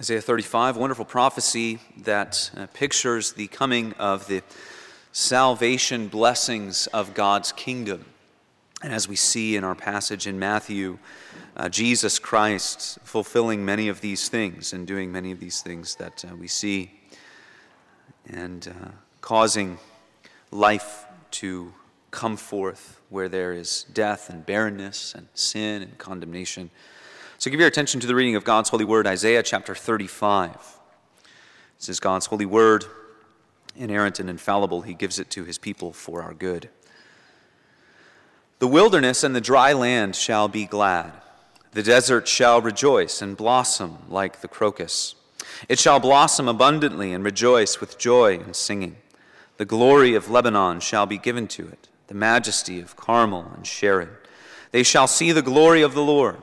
Isaiah 35, wonderful prophecy that uh, pictures the coming of the salvation blessings of God's kingdom. And as we see in our passage in Matthew, uh, Jesus Christ fulfilling many of these things and doing many of these things that uh, we see and uh, causing life to come forth where there is death and barrenness and sin and condemnation. So give your attention to the reading of God's holy word, Isaiah chapter 35. This is God's holy word, inerrant and infallible. He gives it to his people for our good. The wilderness and the dry land shall be glad. The desert shall rejoice and blossom like the crocus. It shall blossom abundantly and rejoice with joy and singing. The glory of Lebanon shall be given to it, the majesty of Carmel and Sharon. They shall see the glory of the Lord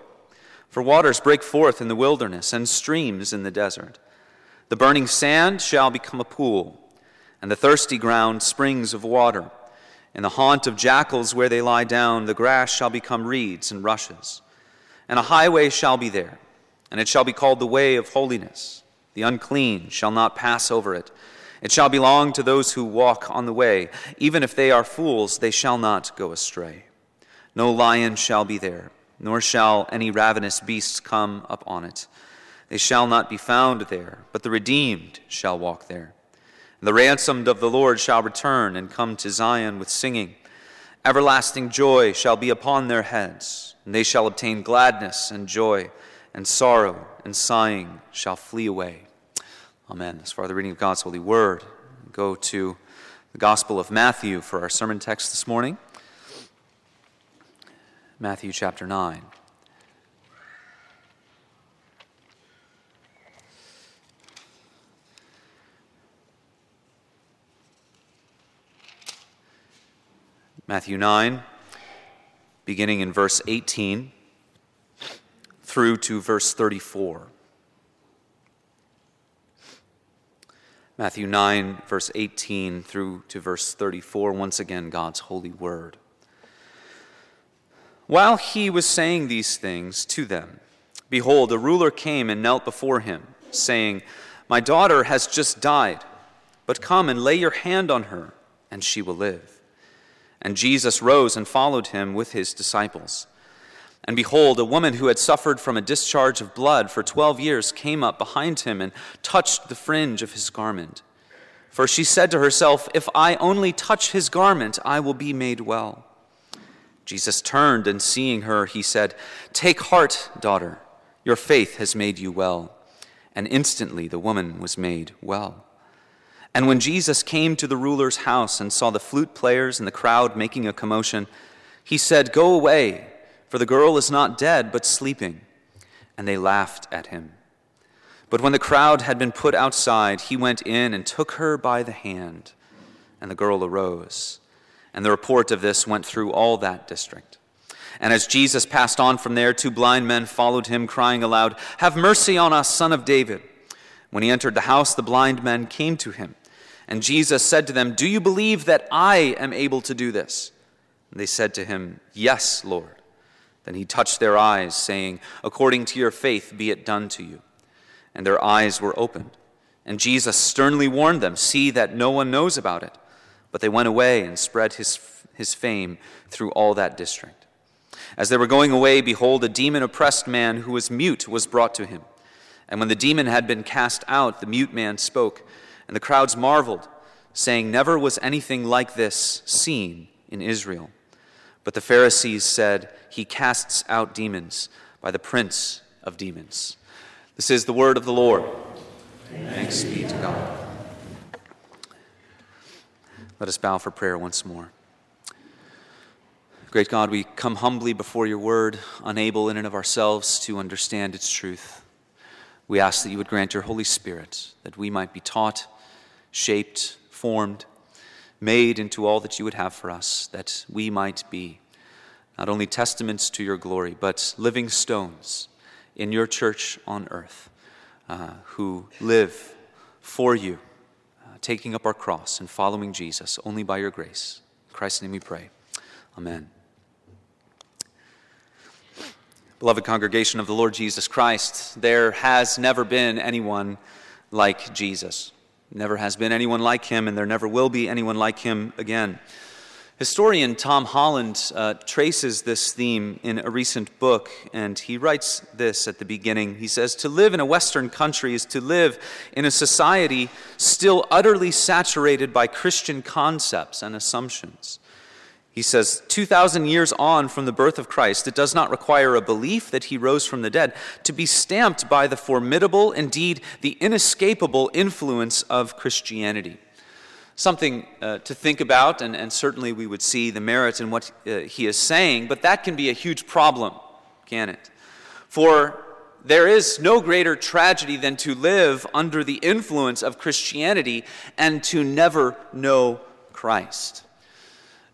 For waters break forth in the wilderness and streams in the desert. The burning sand shall become a pool, and the thirsty ground springs of water. In the haunt of jackals where they lie down, the grass shall become reeds and rushes. And a highway shall be there, and it shall be called the way of holiness. The unclean shall not pass over it. It shall belong to those who walk on the way. Even if they are fools, they shall not go astray. No lion shall be there nor shall any ravenous beasts come up on it. They shall not be found there, but the redeemed shall walk there. And the ransomed of the Lord shall return and come to Zion with singing. Everlasting joy shall be upon their heads, and they shall obtain gladness and joy, and sorrow and sighing shall flee away. Amen. As far as the reading of God's holy word, go to the Gospel of Matthew for our sermon text this morning. Matthew chapter 9. Matthew 9, beginning in verse 18 through to verse 34. Matthew 9, verse 18 through to verse 34. Once again, God's holy word. While he was saying these things to them, behold, a ruler came and knelt before him, saying, My daughter has just died, but come and lay your hand on her, and she will live. And Jesus rose and followed him with his disciples. And behold, a woman who had suffered from a discharge of blood for twelve years came up behind him and touched the fringe of his garment. For she said to herself, If I only touch his garment, I will be made well. Jesus turned and seeing her, he said, Take heart, daughter, your faith has made you well. And instantly the woman was made well. And when Jesus came to the ruler's house and saw the flute players and the crowd making a commotion, he said, Go away, for the girl is not dead, but sleeping. And they laughed at him. But when the crowd had been put outside, he went in and took her by the hand, and the girl arose. And the report of this went through all that district. And as Jesus passed on from there, two blind men followed him, crying aloud, Have mercy on us, son of David. When he entered the house, the blind men came to him. And Jesus said to them, Do you believe that I am able to do this? And they said to him, Yes, Lord. Then he touched their eyes, saying, According to your faith be it done to you. And their eyes were opened. And Jesus sternly warned them, See that no one knows about it. But they went away and spread his, his fame through all that district. As they were going away, behold, a demon oppressed man who was mute was brought to him. And when the demon had been cast out, the mute man spoke, and the crowds marveled, saying, Never was anything like this seen in Israel. But the Pharisees said, He casts out demons by the prince of demons. This is the word of the Lord. Thanks be to God. Let us bow for prayer once more. Great God, we come humbly before your word, unable in and of ourselves to understand its truth. We ask that you would grant your Holy Spirit that we might be taught shaped, formed, made into all that you would have for us, that we might be not only testaments to your glory, but living stones in your church on earth uh, who live for you, taking up our cross and following Jesus only by your grace. In Christ's name we pray. Amen. Beloved congregation of the Lord Jesus Christ, there has never been anyone like Jesus. Never has been anyone like him, and there never will be anyone like him again. Historian Tom Holland uh, traces this theme in a recent book, and he writes this at the beginning. He says, To live in a Western country is to live in a society still utterly saturated by Christian concepts and assumptions. He says, 2,000 years on from the birth of Christ, it does not require a belief that he rose from the dead to be stamped by the formidable, indeed the inescapable influence of Christianity. Something uh, to think about, and, and, certainly we would see the merit in what uh, he is saying, but that can be a huge problem, can it? For there is no greater tragedy than to live under the influence of Christianity and to never know Christ.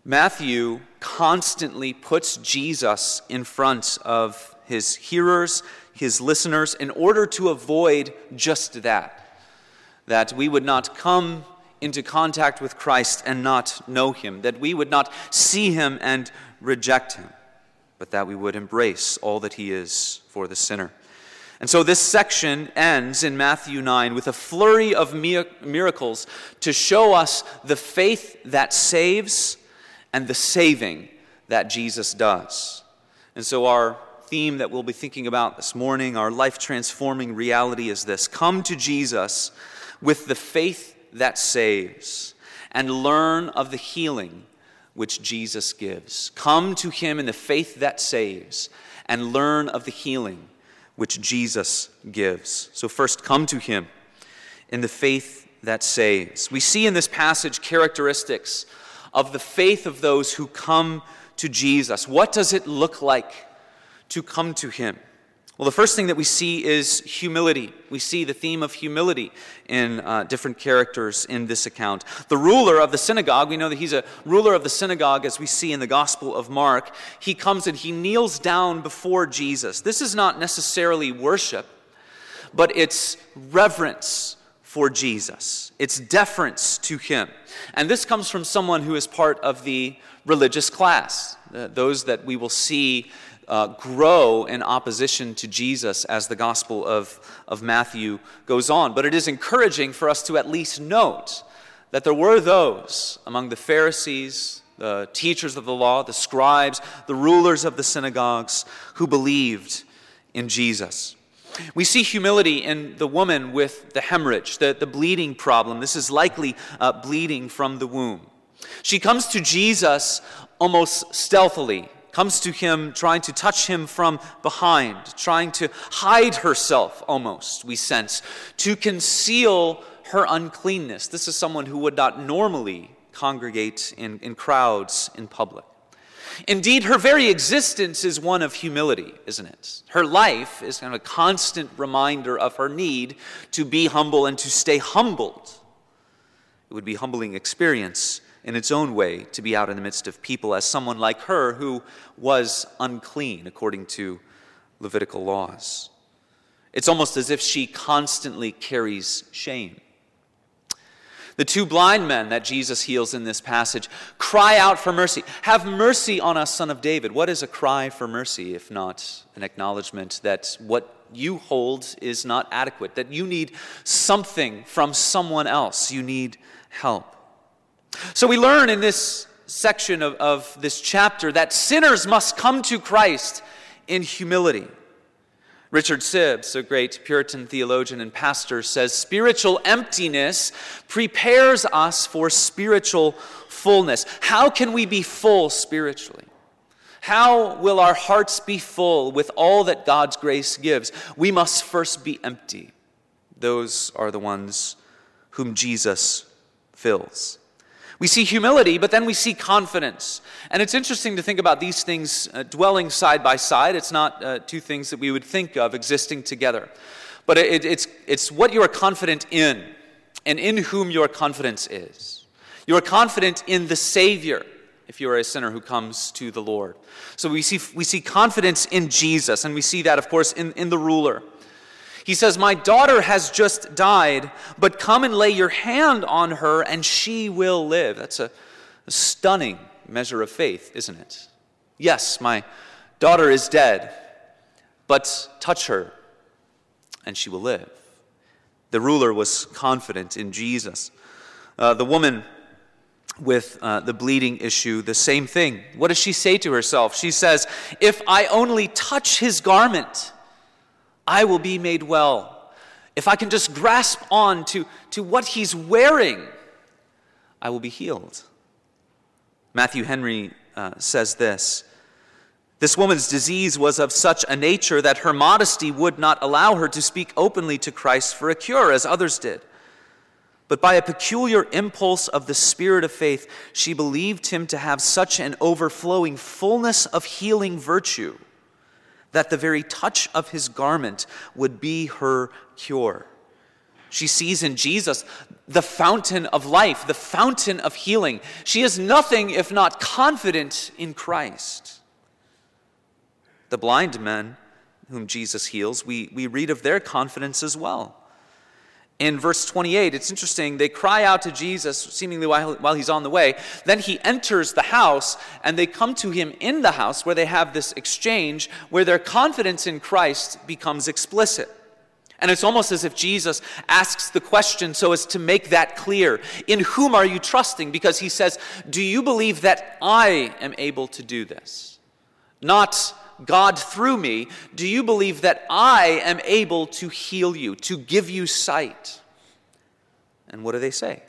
Matthew constantly puts Jesus in front of his hearers, his listeners, in order to avoid just that. That we would not come into contact with Christ and not know him, that we would not see him and reject him, but that we would embrace all that he is for the sinner. And so this section ends in Matthew 9 with a flurry of miracles to show us the faith that saves and the saving that Jesus does. And so, our theme that we'll be thinking about this morning, our life transforming reality is this come to Jesus with the faith that saves and learn of the healing which Jesus gives. Come to him in the faith that saves and learn of the healing which Jesus gives. So, first, come to him in the faith that saves. We see in this passage characteristics of the faith of those who come to Jesus. What does it look like to come to Him? Well, the first thing that we see is humility. We see the theme of humility in uh, different characters in this account. The ruler of the synagogue, we know that he's a ruler of the synagogue as we see in the Gospel of Mark. He comes and he kneels down before Jesus. This is not necessarily worship, but it's reverence for Jesus, it's deference to him. And this comes from someone who is part of the religious class, uh, those that we will see uh, grow in opposition to Jesus as the Gospel of, of Matthew goes on. But it is encouraging for us to at least note that there were those among the Pharisees, the teachers of the law, the scribes, the rulers of the synagogues who believed in Jesus. We see humility in the woman with the hemorrhage, the, the bleeding problem. This is likely uh, bleeding from the womb. She comes to Jesus almost stealthily, comes to him trying to touch him from behind, trying to hide herself almost, we sense, to conceal her uncleanness. This is someone who would not normally congregate in, in crowds in public. Indeed, her very existence is one of humility, isn't it? Her life is kind of a constant reminder of her need to be humble and to stay humbled. It would be a humbling experience in its own way to be out in the midst of people as someone like her who was unclean according to Levitical laws. It's almost as if she constantly carries shame. The two blind men that Jesus heals in this passage cry out for mercy. Have mercy on us, son of David. What is a cry for mercy if not an acknowledgement that what you hold is not adequate, that you need something from someone else? You need help. So we learn in this section of, of this chapter that sinners must come to Christ in humility. Richard Sibbes, a great Puritan theologian and pastor, says spiritual emptiness prepares us for spiritual fullness. How can we be full spiritually? How will our hearts be full with all that God's grace gives? We must first be empty. Those are the ones whom Jesus fills. We see humility, but then we see confidence. And it's interesting to think about these things uh, dwelling side by side. It's not uh, two things that we would think of existing together. But it, it's, it's what you are confident in. and in whom your confidence is. You are confident in the Savior if you are a sinner who comes to the Lord. So we see, we see confidence in Jesus, and we see that, of course, in, in the ruler. He says, My daughter has just died, but come and lay your hand on her, and she will live. That's a, stunning measure of faith, isn't it? Yes, my daughter is dead, but touch her, and she will live. The ruler was confident in Jesus. Uh, the woman with uh, the bleeding issue, the same thing. What does she say to herself? She says, If I only touch his garment, I will be made well. If I can just grasp on to, to what he's wearing, I will be healed. Matthew Henry uh, says this This woman's disease was of such a nature that her modesty would not allow her to speak openly to Christ for a cure as others did. But by a peculiar impulse of the spirit of faith, she believed him to have such an overflowing fullness of healing virtue that the very touch of his garment would be her cure. She sees in Jesus the fountain of life, the fountain of healing. She is nothing if not confident in Christ. The blind men whom Jesus heals, we, we read of their confidence as well in verse 28, it's interesting. They cry out to Jesus, seemingly while, while he's on the way. Then he enters the house, and they come to him in the house where they have this exchange where their confidence in Christ becomes explicit. And it's almost as if Jesus asks the question so as to make that clear. In whom are you trusting? Because he says, Do you believe that I am able to do this? Not God through me, do you believe that I am able to heal you, to give you sight? And what do they say?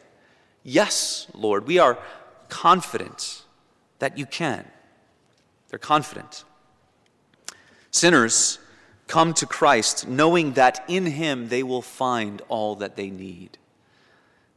Yes, Lord, we are confident that you can. They're confident. Sinners come to Christ knowing that in Him they will find all that they need.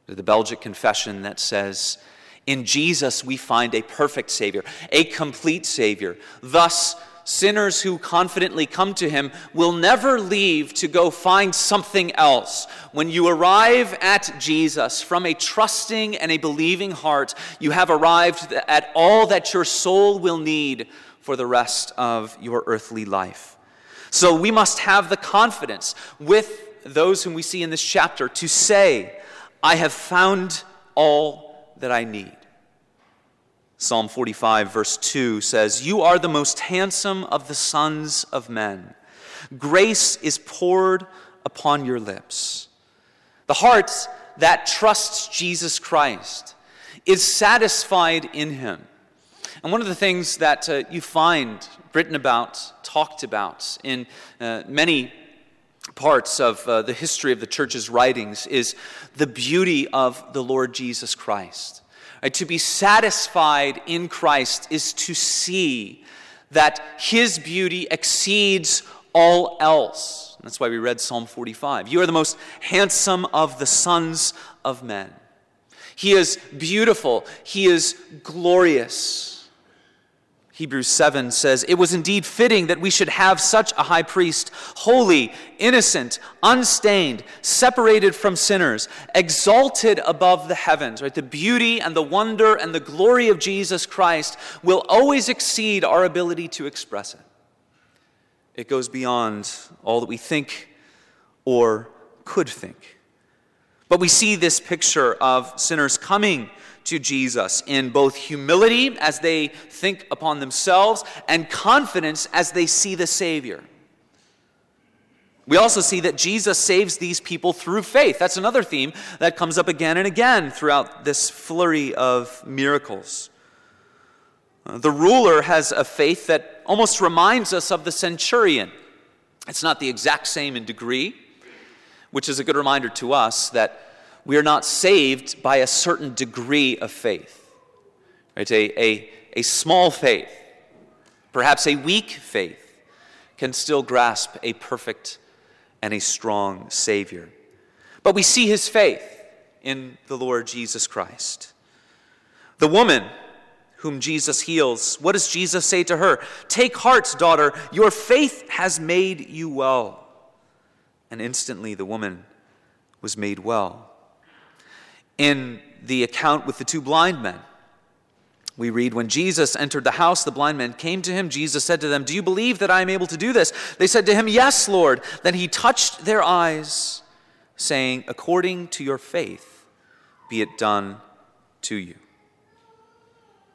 The Belgic confession that says, In Jesus we find a perfect Savior, a complete Savior. Thus, sinners who confidently come to him will never leave to go find something else. When you arrive at Jesus from a trusting and a believing heart, you have arrived at all that your soul will need for the rest of your earthly life. So we must have the confidence with those whom we see in this chapter to say, I have found all that I need. Psalm 45, verse 2 says, You are the most handsome of the sons of men. Grace is poured upon your lips. The heart that trusts Jesus Christ is satisfied in him. And one of the things that uh, you find written about, talked about in uh, many parts of uh, the history of the church's writings is the beauty of the Lord Jesus Christ. Right? To be satisfied in Christ is to see that his beauty exceeds all else. That's why we read Psalm 45. You are the most handsome of the sons of men. He is beautiful, he is glorious. Hebrews 7 says, It was indeed fitting that we should have such a high priest, holy, innocent, unstained, separated from sinners, exalted above the heavens. Right? The beauty and the wonder and the glory of Jesus Christ will always exceed our ability to express it. It goes beyond all that we think or could think. But we see this picture of sinners coming to Jesus in both humility as they think upon themselves and confidence as they see the Savior. We also see that Jesus saves these people through faith. That's another theme that comes up again and again throughout this flurry of miracles. Uh, the ruler has a faith that almost reminds us of the centurion. It's not the exact same in degree, which is a good reminder to us that we are not saved by a certain degree of faith. Right? A, a, a small faith, perhaps a weak faith, can still grasp a perfect and a strong Savior. But we see his faith in the Lord Jesus Christ. The woman whom Jesus heals, what does Jesus say to her? Take heart, daughter, your faith has made you well. And instantly the woman was made well. In the account with the two blind men, we read, When Jesus entered the house, the blind men came to him. Jesus said to them, Do you believe that I am able to do this? They said to him, Yes, Lord. Then he touched their eyes, saying, According to your faith, be it done to you.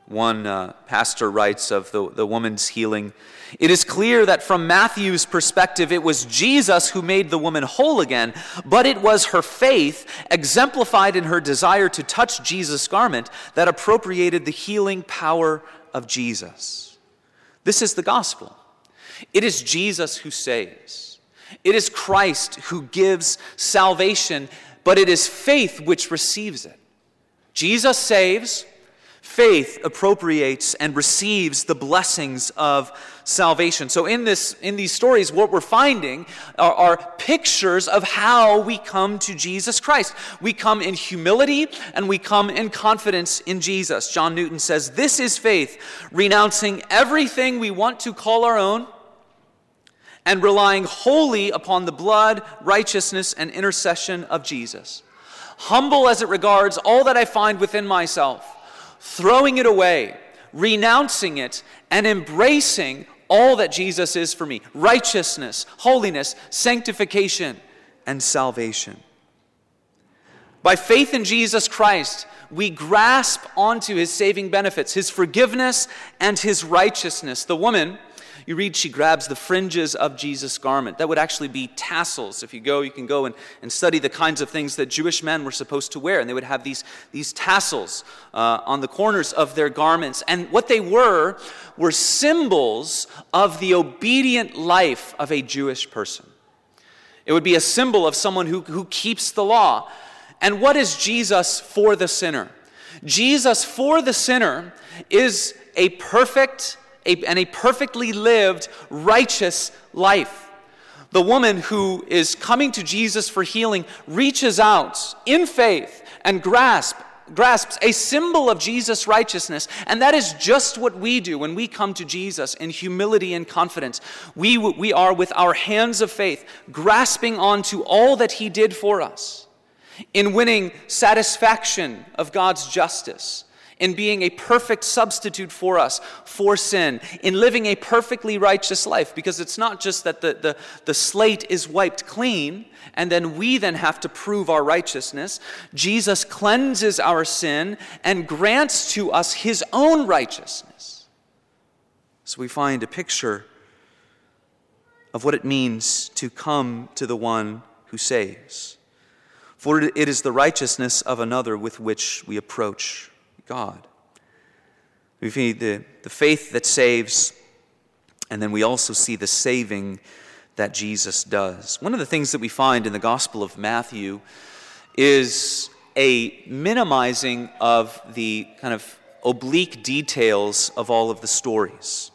One uh, pastor writes of the, the woman's healing It is clear that from Matthew's perspective, it was Jesus who made the woman whole again, but it was her faith, exemplified in her desire to touch Jesus' garment, that appropriated the healing power of Jesus. This is the gospel. It is Jesus who saves, it is Christ who gives salvation, but it is faith which receives it. Jesus saves faith appropriates and receives the blessings of salvation. So in this in these stories what we're finding are, are, pictures of how we come to Jesus Christ. We come in humility and we come in confidence in Jesus. John Newton says this is faith, renouncing everything we want to call our own and relying wholly upon the blood, righteousness and intercession of Jesus. Humble as it regards all that I find within myself throwing it away, renouncing it, and embracing all that Jesus is for me righteousness, holiness, sanctification, and salvation. By faith in Jesus Christ, we grasp onto his saving benefits, his forgiveness, and his righteousness. The woman you read she grabs the fringes of Jesus' garment. That would actually be tassels. If you go, you can go and, and study the kinds of things that Jewish men were supposed to wear. And they would have these, these tassels uh, on the corners of their garments. And what they were were symbols of the obedient life of a Jewish person. It would be a symbol of someone who, who keeps the law. And what is Jesus for the sinner? Jesus for the sinner is a perfect a, and a perfectly lived righteous life. The woman who is coming to Jesus for healing reaches out in faith and grasp, grasps a symbol of Jesus' righteousness. And that is just what we do when we come to Jesus in humility and confidence. We, we are, with our hands of faith, grasping onto all that He did for us in winning satisfaction of God's justice in being a perfect substitute for us for sin, in living a perfectly righteous life, because it's not just that the, the, the slate is wiped clean and then we then have to prove our righteousness. Jesus cleanses our sin and grants to us his own righteousness. So we find a picture of what it means to come to the one who saves. For it is the righteousness of another with which we approach God. We see the, the faith that saves, and then we also see the saving that Jesus does. One of the things that we find in the Gospel of Matthew is a minimizing of the kind of oblique details of all of the stories.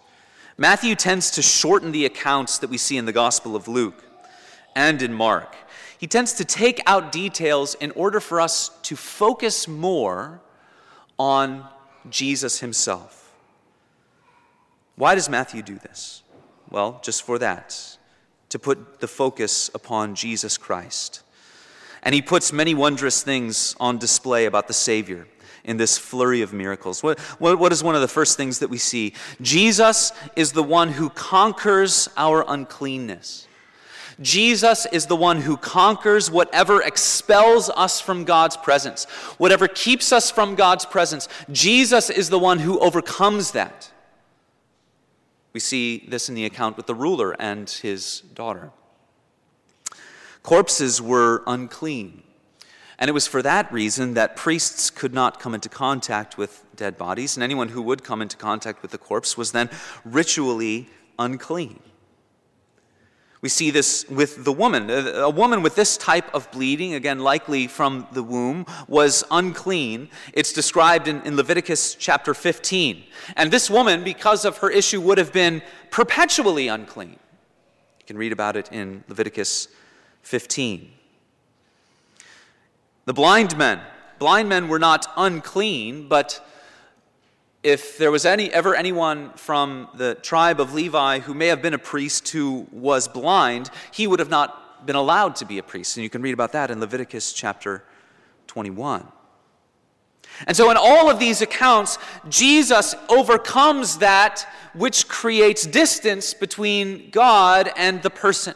Matthew tends to shorten the accounts that we see in the Gospel of Luke and in Mark. He tends to take out details in order for us to focus more on Jesus himself. Why does Matthew do this? Well, just for that, to put the focus upon Jesus Christ. And he puts many wondrous things on display about the Savior in this flurry of miracles. What, what, what is one of the first things that we see? Jesus is the one who conquers our uncleanness. Jesus is the one who conquers whatever expels us from God's presence, whatever keeps us from God's presence. Jesus is the one who overcomes that. We see this in the account with the ruler and his daughter. Corpses were unclean. And it was for that reason that priests could not come into contact with dead bodies, and anyone who would come into contact with the corpse was then ritually unclean. We see this with the woman. A woman with this type of bleeding, again, likely from the womb, was unclean. It's described in, in, Leviticus chapter 15. And this woman, because of her issue, would have been perpetually unclean. You can read about it in Leviticus 15. The blind men. Blind men were not unclean, but if there was any, ever anyone from the tribe of Levi who may have been a priest who was blind, he would have not been allowed to be a priest. And you can read about that in Leviticus chapter 21. And so, in all of these accounts, Jesus overcomes that which creates distance between God and the person.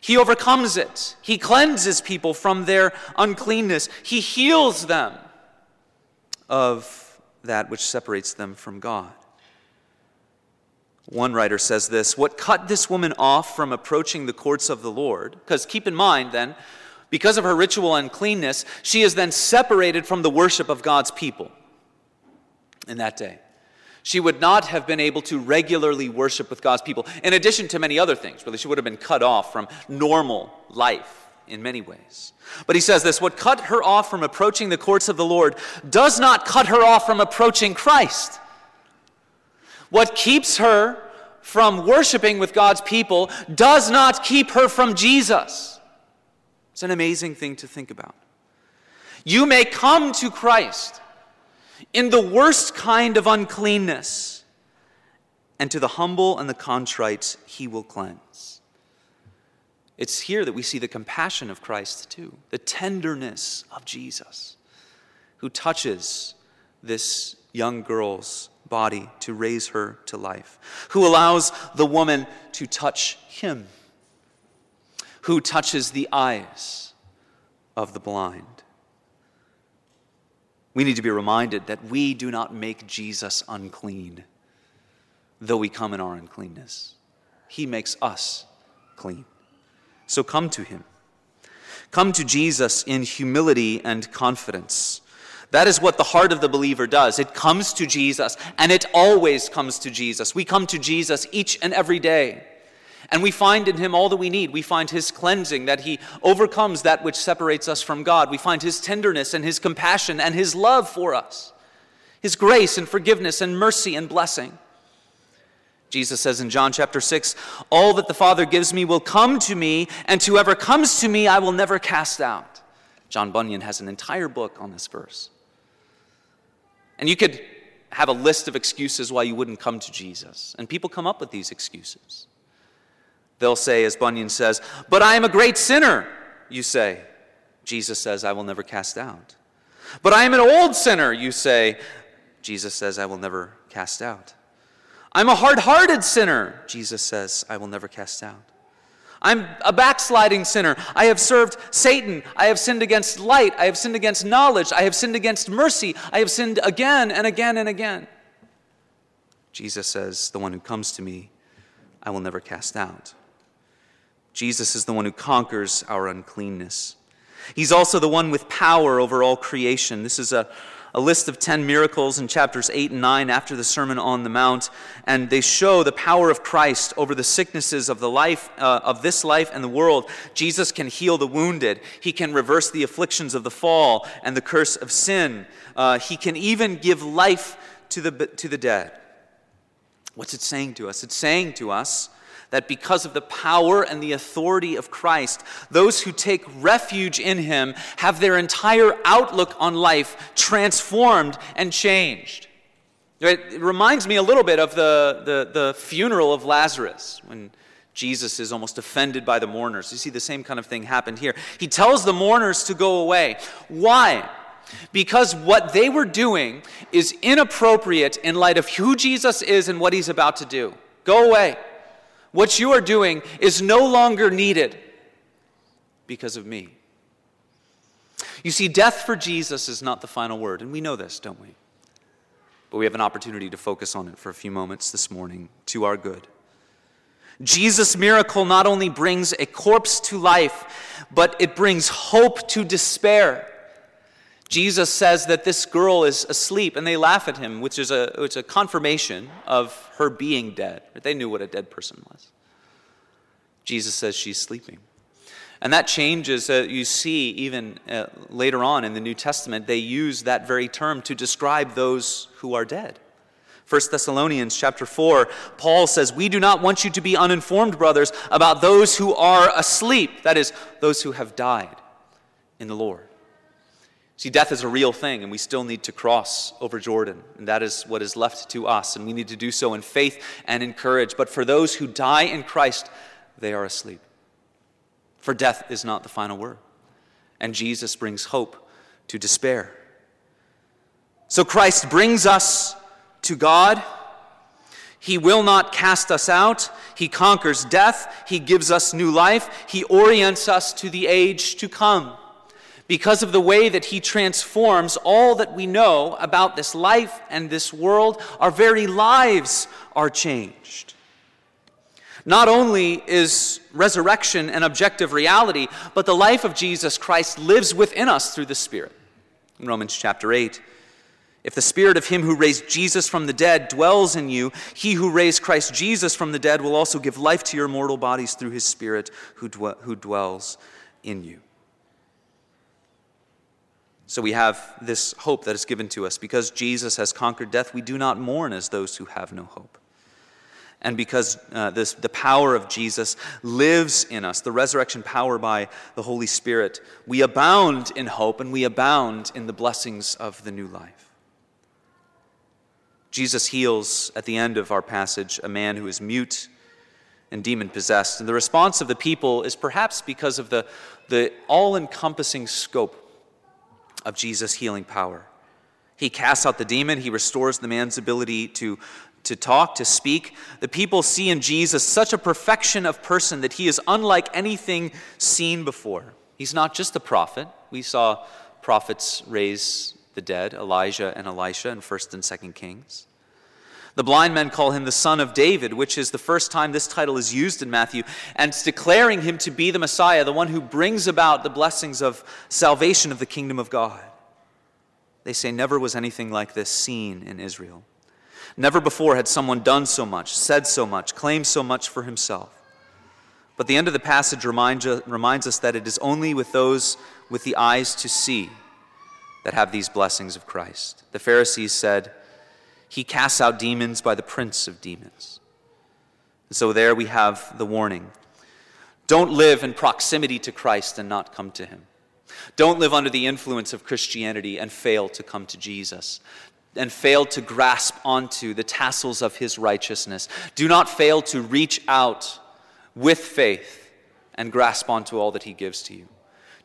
He overcomes it. He cleanses people from their uncleanness. He heals them of that which separates them from God. One writer says this What cut this woman off from approaching the courts of the Lord? Because keep in mind then, because of her ritual uncleanness, she is then separated from the worship of God's people in that day. She would not have been able to regularly worship with God's people, in addition to many other things. Really, she would have been cut off from normal life in many ways. But he says this what cut her off from approaching the courts of the Lord does not cut her off from approaching Christ. What keeps her from worshiping with God's people does not keep her from Jesus. It's an amazing thing to think about. You may come to Christ in the worst kind of uncleanness, and to the humble and the contrite, he will cleanse. It's here that we see the compassion of Christ, too, the tenderness of Jesus, who touches this young girl's body to raise her to life, who allows the woman to touch him who touches the eyes of the blind. We need to be reminded that we do not make Jesus unclean, though we come in our uncleanness. He makes us clean. So come to him. Come to Jesus in humility and confidence. That is what the heart of the believer does. It comes to Jesus, and it always comes to Jesus. We come to Jesus each and every day. And we find in him all that we need. We find his cleansing, that he overcomes that which separates us from God. We find his tenderness and his compassion and his love for us, his grace and forgiveness and mercy and blessing. Jesus says in John chapter 6 All that the Father gives me will come to me, and whoever comes to me I will never cast out. John Bunyan has an entire book on this verse. And you could have a list of excuses why you wouldn't come to Jesus. And people come up with these excuses. They'll say, as Bunyan says, But I am a great sinner, you say. Jesus says, I will never cast out. But I am an old sinner, you say. Jesus says, I will never cast out. I'm a hard hearted sinner, Jesus says, I will never cast out. I'm a backsliding sinner. I have served Satan. I have sinned against light. I have sinned against knowledge. I have sinned against mercy. I have sinned again and again and again. Jesus says, The one who comes to me, I will never cast out. Jesus is the one who conquers our uncleanness. He's also the one with power over all creation. This is a, a list of 10 miracles in chapters 8 and 9 after the Sermon on the Mount, and they show the power of Christ over the sicknesses of the life uh, of this life and the world. Jesus can heal the wounded. He can reverse the afflictions of the fall and the curse of sin. Uh, he can even give life to the, to the dead. What's it saying to us? It's saying to us that because of the power and the authority of Christ, those who take refuge in him have their entire outlook on life transformed and changed. It reminds me a little bit of the, the, the funeral of Lazarus when Jesus is almost offended by the mourners. You see, the same kind of thing happened here. He tells the mourners to go away. Why? Because what they were doing is inappropriate in light of who Jesus is and what he's about to do. Go away. What you are doing is no longer needed because of me. You see, death for Jesus is not the final word, and we know this, don't we? But we have an opportunity to focus on it for a few moments this morning to our good. Jesus' miracle not only brings a corpse to life, but it brings hope to despair. Jesus says that this girl is asleep, and they laugh at him, which is a, which is a confirmation of her being dead. They knew what a dead person was. Jesus says she's sleeping. And that changes, uh, you see, even uh, later on in the New Testament, they use that very term to describe those who are dead. 1 Thessalonians chapter 4, Paul says, We do not want you to be uninformed, brothers, about those who are asleep, that is, those who have died in the Lord. See, death is a real thing, and we still need to cross over Jordan. And that is what is left to us, and we need to do so in faith and in courage. But for those who die in Christ, they are asleep. For death is not the final word. And Jesus brings hope to despair. So Christ brings us to God. He will not cast us out. He conquers death. He gives us new life. He orients us to the age to come. Because of the way that He transforms all that we know about this life and this world, our very lives are changed. Not only is resurrection an objective reality, but the life of Jesus Christ lives within us through the Spirit. In Romans chapter 8, if the spirit of him who raised Jesus from the dead dwells in you, he who raised Christ Jesus from the dead will also give life to your mortal bodies through his spirit who, dwell, who dwells in you. So we have this hope that is given to us. Because Jesus has conquered death, we do not mourn as those who have no hope. And because uh, this, the power of Jesus lives in us, the resurrection power by the Holy Spirit, we abound in hope and we abound in the blessings of the new life. Jesus heals at the end of our passage a man who is mute and demon possessed. And the response of the people is perhaps because of the, the all encompassing scope of Jesus' healing power. He casts out the demon, he restores the man's ability to, to talk, to speak. The people see in Jesus such a perfection of person that he is unlike anything seen before. He's not just a prophet. We saw prophets raise the dead, Elijah and Elisha in 1st and 2nd Kings. The blind men call him the son of David, which is the first time this title is used in Matthew, and declaring him to be the Messiah, the one who brings about the blessings of salvation of the kingdom of God. They say, Never was anything like this seen in Israel. Never before had someone done so much, said so much, claimed so much for himself. But the end of the passage reminds us that it is only with those with the eyes to see that have these blessings of Christ. The Pharisees said, He casts out demons by the prince of demons. And so there we have the warning. Don't live in proximity to Christ and not come to Him. Don't live under the influence of Christianity and fail to come to Jesus and fail to grasp onto the tassels of his righteousness. Do not fail to reach out with faith and grasp onto all that he gives to you.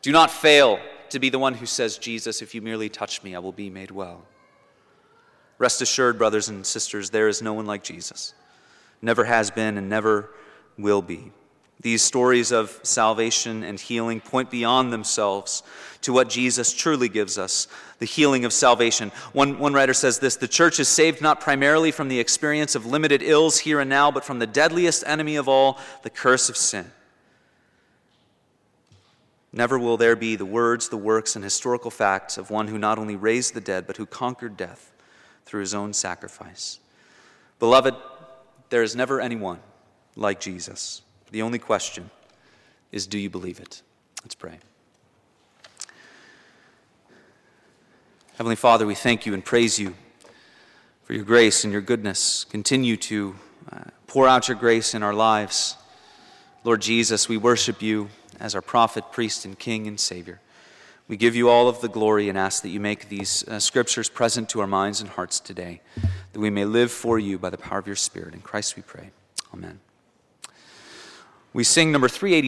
Do not fail to be the one who says, Jesus, if you merely touch me, I will be made well. Rest assured, brothers and sisters, there is no one like Jesus. Never has been and never will be. These stories of salvation and healing point beyond themselves to what Jesus truly gives us the healing of salvation. One, one writer says this The church is saved not primarily from the experience of limited ills here and now, but from the deadliest enemy of all, the curse of sin. Never will there be the words, the works, and historical facts of one who not only raised the dead, but who conquered death through his own sacrifice. Beloved, there is never anyone like Jesus. The only question is do you believe it? Let's pray. Heavenly Father, we thank you and praise you for your grace and your goodness. Continue to uh, pour out your grace in our lives. Lord Jesus, we worship you as our prophet, priest, and king and savior. We give you all of the glory and ask that you make these uh, scriptures present to our minds and hearts today, that we may live for you by the power of your Spirit. In Christ we pray. Amen. We sing number 380.